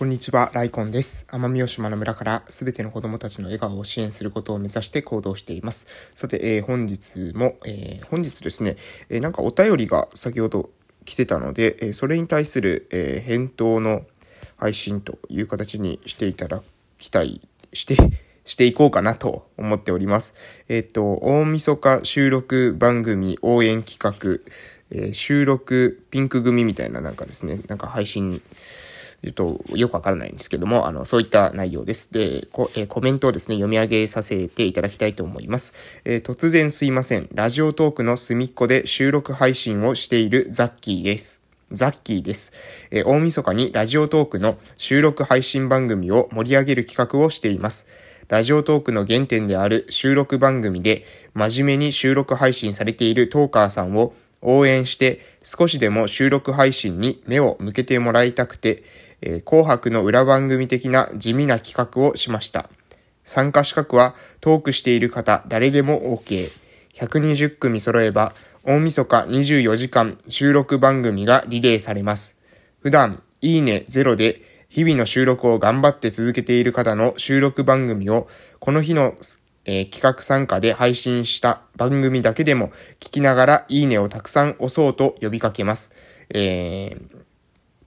こんにちは、ライコンです。奄美大島の村からすべての子供たちの笑顔を支援することを目指して行動しています。さて、えー、本日も、えー、本日ですね、えー、なんかお便りが先ほど来てたので、えそれに対する、え返答の配信という形にしていただきたい、して、していこうかなと思っております。えっ、と、大晦日収録番組応援企画、え収録ピンク組みたいななんかですね、なんか配信に、言うとよくわからないんですけども、あの、そういった内容です。で、こえー、コメントをですね、読み上げさせていただきたいと思います。えー、突然すいません。ラジオトークの隅っこで収録配信をしているザッキーです。ザッキーです。えー、大晦日にラジオトークの収録配信番組を盛り上げる企画をしています。ラジオトークの原点である収録番組で真面目に収録配信されているトーカーさんを応援して少しでも収録配信に目を向けてもらいたくて、えー、紅白の裏番組的な地味な企画をしました。参加資格はトークしている方誰でも OK。120組揃えば大晦日24時間収録番組がリレーされます。普段、いいねゼロで日々の収録を頑張って続けている方の収録番組をこの日の、えー、企画参加で配信した番組だけでも聞きながらいいねをたくさん押そうと呼びかけます。えー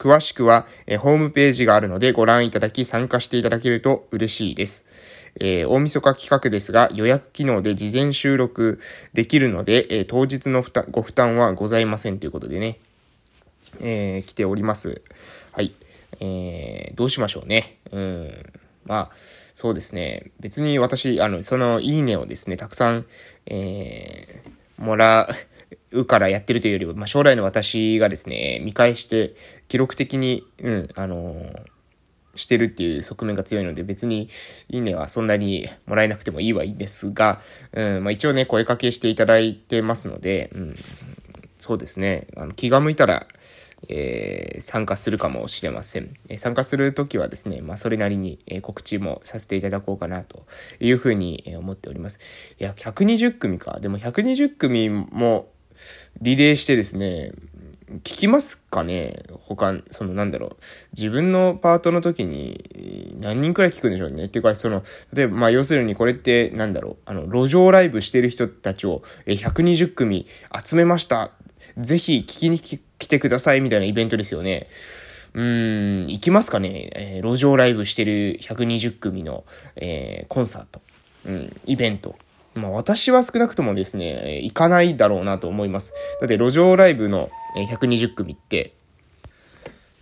詳しくは、えホームページがあるのでご覧いただき参加していただけると嬉しいです。えー、大晦日企画ですが予約機能で事前収録できるので、えー、当日のご負担はございませんということでね、えー、来ております。はい。えー、どうしましょうね。うん。まあ、そうですね。別に私、あの、そのいいねをですね、たくさん、えー、もらうからやってるというよりは、まあ、将来の私がですね、見返して記録的に、うん、あのー、してるっていう側面が強いので、別に、いいねはそんなにもらえなくてもいいはいいんですが、うん、まあ、一応ね、声かけしていただいてますので、うん、そうですね、あの気が向いたら、えー、参加するかもしれません。えー、参加するときはですね、まあ、それなりに、えー、告知もさせていただこうかなというふうに、え思っております。いや、120組か。でも120組もリレーしてですね、聞きますかね？他、そのなんだろう。自分のパートの時に何人くらい聞くんでしょうね？っていうか、その、例えば、まあ要するにこれってなんだろう。あの、路上ライブしてる人たちを120組集めました。ぜひ聞きに来てくださいみたいなイベントですよね。うん、行きますかね、えー、路上ライブしてる120組の、えー、コンサート、うん、イベント。まあ私は少なくともですね、行かないだろうなと思います。だって路上ライブの120組って、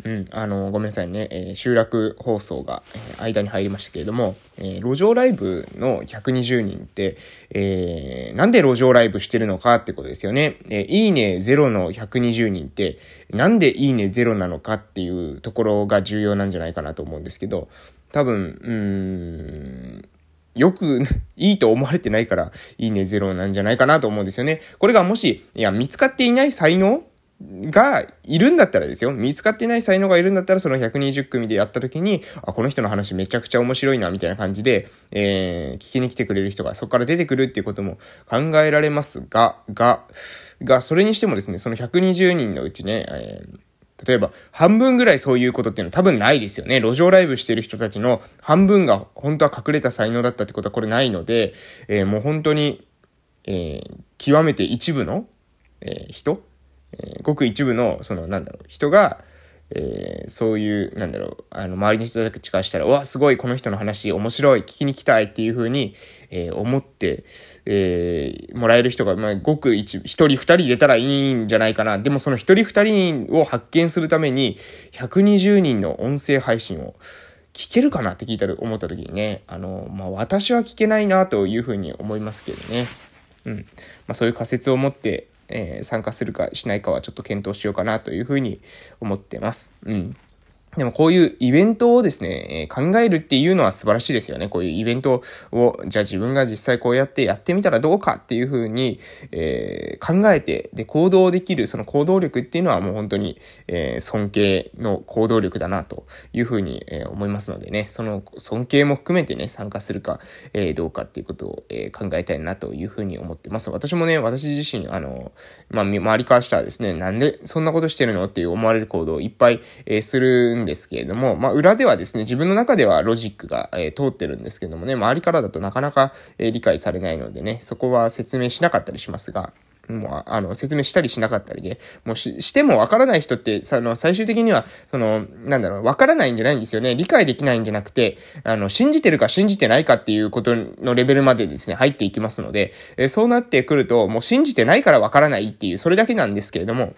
うん、あの、ごめんなさいね、えー、集落放送が、え、間に入りましたけれども、えー、路上ライブの120人って、えー、なんで路上ライブしてるのかってことですよね。えー、いいね0の120人って、なんでいいね0なのかっていうところが重要なんじゃないかなと思うんですけど、多分、うーん、よく、いいと思われてないから、いいねゼロなんじゃないかなと思うんですよね。これがもし、いや、見つかっていない才能がいるんだったらですよ。見つかってない才能がいるんだったら、その120組でやった時に、あ、この人の話めちゃくちゃ面白いな、みたいな感じで、えー、聞きに来てくれる人がそこから出てくるっていうことも考えられますが、が、が、それにしてもですね、その120人のうちね、えー例えば、半分ぐらいそういうことっていうのは多分ないですよね。路上ライブしてる人たちの半分が本当は隠れた才能だったってことはこれないので、えー、もう本当に、えー、極めて一部の、えー、人？え、ごく一部の、その、なんだろう、人が、えー、そういう、なんだろう、あの、周りの人たちからしたら、わ、すごい、この人の話面白い、聞きに来たいっていう風に、えー、思って、えー、もらえる人が、まあ、ごく一、一人二人出たらいいんじゃないかな。でもその一人二人を発見するために、120人の音声配信を、聞けるかなって聞いたら、思った時にね、あの、まあ、私は聞けないなという風に思いますけどね。うん。まあ、そういう仮説を持って、えー、参加するかしないかはちょっと検討しようかなというふうに思ってます。うん。でもこういうイベントをですね、考えるっていうのは素晴らしいですよね。こういうイベントを、じゃあ自分が実際こうやってやってみたらどうかっていうふうに、えー、考えて、で、行動できる、その行動力っていうのはもう本当に、えー、尊敬の行動力だなというふうに、えー、思いますのでね、その尊敬も含めてね、参加するか、えー、どうかっていうことを、えー、考えたいなというふうに思ってます。私もね、私自身、あの、まあ、周りからしたらですね、なんでそんなことしてるのっていう思われる行動をいっぱい、えー、するんですけれども、まあ、裏ではですね、自分の中ではロジックが、えー、通ってるんですけどもね、周りからだとなかなか、えー、理解されないのでね、そこは説明しなかったりしますが、もう、あの、説明したりしなかったりね、もうし、してもわからない人って、その、最終的には、その、なんだろう、わからないんじゃないんですよね。理解できないんじゃなくて、あの、信じてるか信じてないかっていうことのレベルまでですね、入っていきますので、えそうなってくると、もう信じてないからわからないっていう、それだけなんですけれども、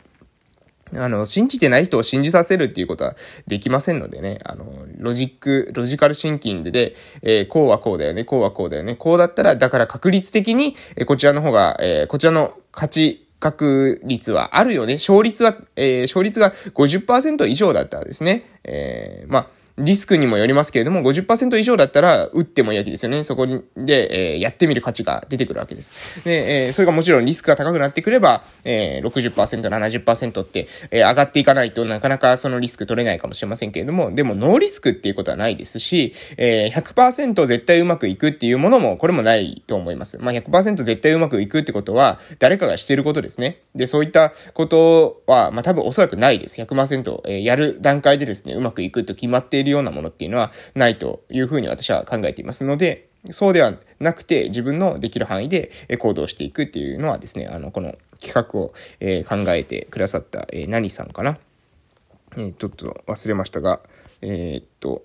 あの、信じてない人を信じさせるっていうことはできませんのでね、あの、ロジック、ロジカルシンキングで、えー、こうはこうだよね、こうはこうだよね、こうだったら、だから確率的に、えー、こちらの方が、えー、こちらの勝ち、確率はあるよね。勝率は、えー、勝率が50%以上だったらですね。え、まあ、リスクにもよりますけれども、50%以上だったら、打ってもいいわけですよね。そこで、えー、やってみる価値が出てくるわけです。で、えー、それがもちろんリスクが高くなってくれば、えー、60%、70%って、えー、上がっていかないとなかなかそのリスク取れないかもしれませんけれども、でもノーリスクっていうことはないですし、えー、100%絶対うまくいくっていうものも、これもないと思います。まあ100%絶対うまくいくってことは、誰かがしてることですね。で、そういったことは、まあ多分おそらくないです。100%、えー、やる段階でですね、うまくいくと決まっているいるようなものっていうのはないというふうに私は考えていますので、そうではなくて自分のできる範囲で行動していくっていうのはですね、あの、この企画を、え考えてくださった、え何さんかな。えちょっと忘れましたが、えー、っと、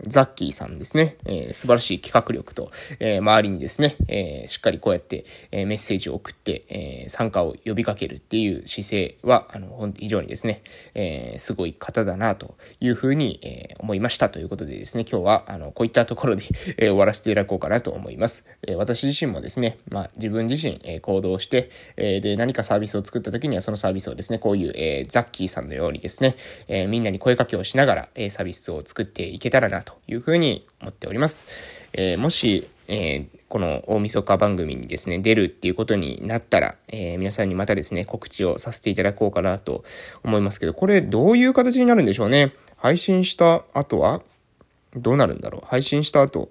ザッキーさんですね、えー、素晴らしい企画力と、えー、周りにですね、えー、しっかりこうやって、え、メッセージを送って、え、参加を呼びかけるっていう姿勢は、あの、非常にですね、え、すごい方だなというふうに、え、思いましたということでですね、今日は、あの、こういったところで、え、終わらせていただこうかなと思います。え、私自身もですね、まあ、自分自身、え、行動して、え、で、何かサービスを作った時にはそのサービスをですね、こういう、え、ザッキーさんのようにですね、え、みんなに声かけをしながら、え、サービスを作っていけたらなというふうに思っております。えー、もし、えー、この大晦日番組にですね、出るっていうことになったら、えー、皆さんにまたですね、告知をさせていただこうかなと思いますけど、これどういう形になるんでしょうね？配信した後はどうなるんだろう？配信した後。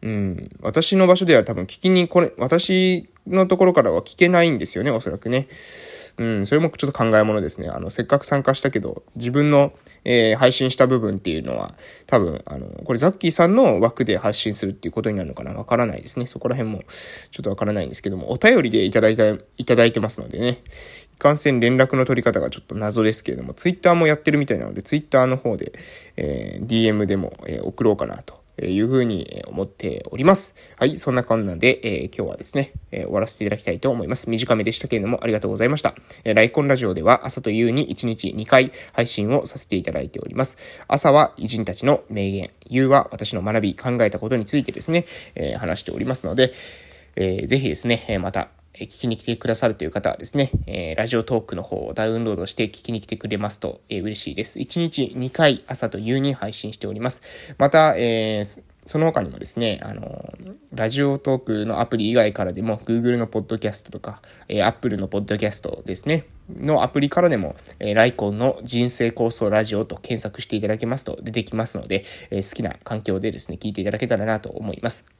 うん。私の場所では多分聞きに、これ、私のところからは聞けないんですよね、おそらくね。うん、それもちょっと考えものですね。あの、せっかく参加したけど、自分の、えー、配信した部分っていうのは、多分、あの、これザッキーさんの枠で発信するっていうことになるのかなわからないですね。そこら辺も、ちょっとわからないんですけども、お便りでいただいた、いただいてますのでね。いかんせん連絡の取り方がちょっと謎ですけれども、ツイッターもやってるみたいなので、ツイッターの方で、えー、DM でも、えー、送ろうかなというふうに思っております。はい、そんな感じで、えー、今日はですね、えー、終わらせていただきたいと思います。短めでしたけれども、ありがとうございました。えー、ライコンラジオでは朝と夕に1日2回配信をさせていただいております。朝は偉人たちの名言、夕は私の学び、考えたことについてですね、え、話しておりますので、えー、ぜひですね、また、聞きに来てくださるという方はですね、えー、ラジオトークの方をダウンロードして聞きに来てくれますと、えー、嬉しいです。1日2回朝と夕に配信しております。また、えー、その他にもですね、あの、ラジオトークのアプリ以外からでも、Google のポッドキャストとか、えー、Apple のポッドキャストですね、のアプリからでも、えー、ライコンの人生構想ラジオと検索していただけますと出てきますので、えー、好きな環境でですね、聞いていただけたらなと思います。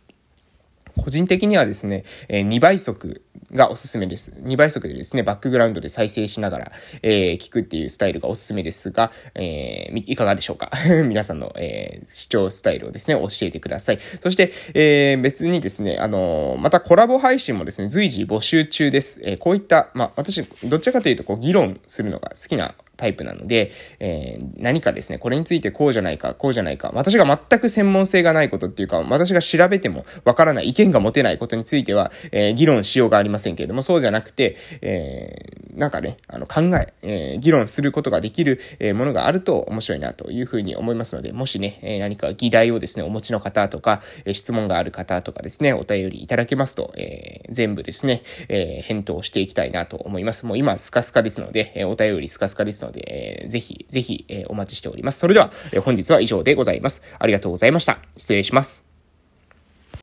個人的にはですね、え、2倍速がおすすめです。2倍速でですね、バックグラウンドで再生しながら、えー、聞くっていうスタイルがおすすめですが、えー、いかがでしょうか？皆さんの、えー、視聴スタイルをですね、教えてください。そして、えー、別にですね、あの、またコラボ配信もですね、随時募集中です。えー、こういった、まあ、私、どっちかというと、こう、議論するのが好きなタイプなので、えー、何かですね、これについてこうじゃないか、こうじゃないか、私が全く専門性がないことっていうか、私が調べてもわからない、意見が持てないことについては、えー、議論しようがありませんけれども、そうじゃなくて、えー、なんかね、あの、考え、えー、議論することができる、えー、ものがあると面白いなというふうに思いますので、もしね、えー、何か議題をですね、お持ちの方とか、えー、質問がある方とかですね、お便りいただけますと、えー、全部ですね、えー、返答していきたいなと思います。もう今、スカスカですので、えー、お便りスカスカですので、えー、ぜひ、ぜひ、えー、お待ちしております。それでは、えー、本日は以上でございます。ありがとうございました。失礼します。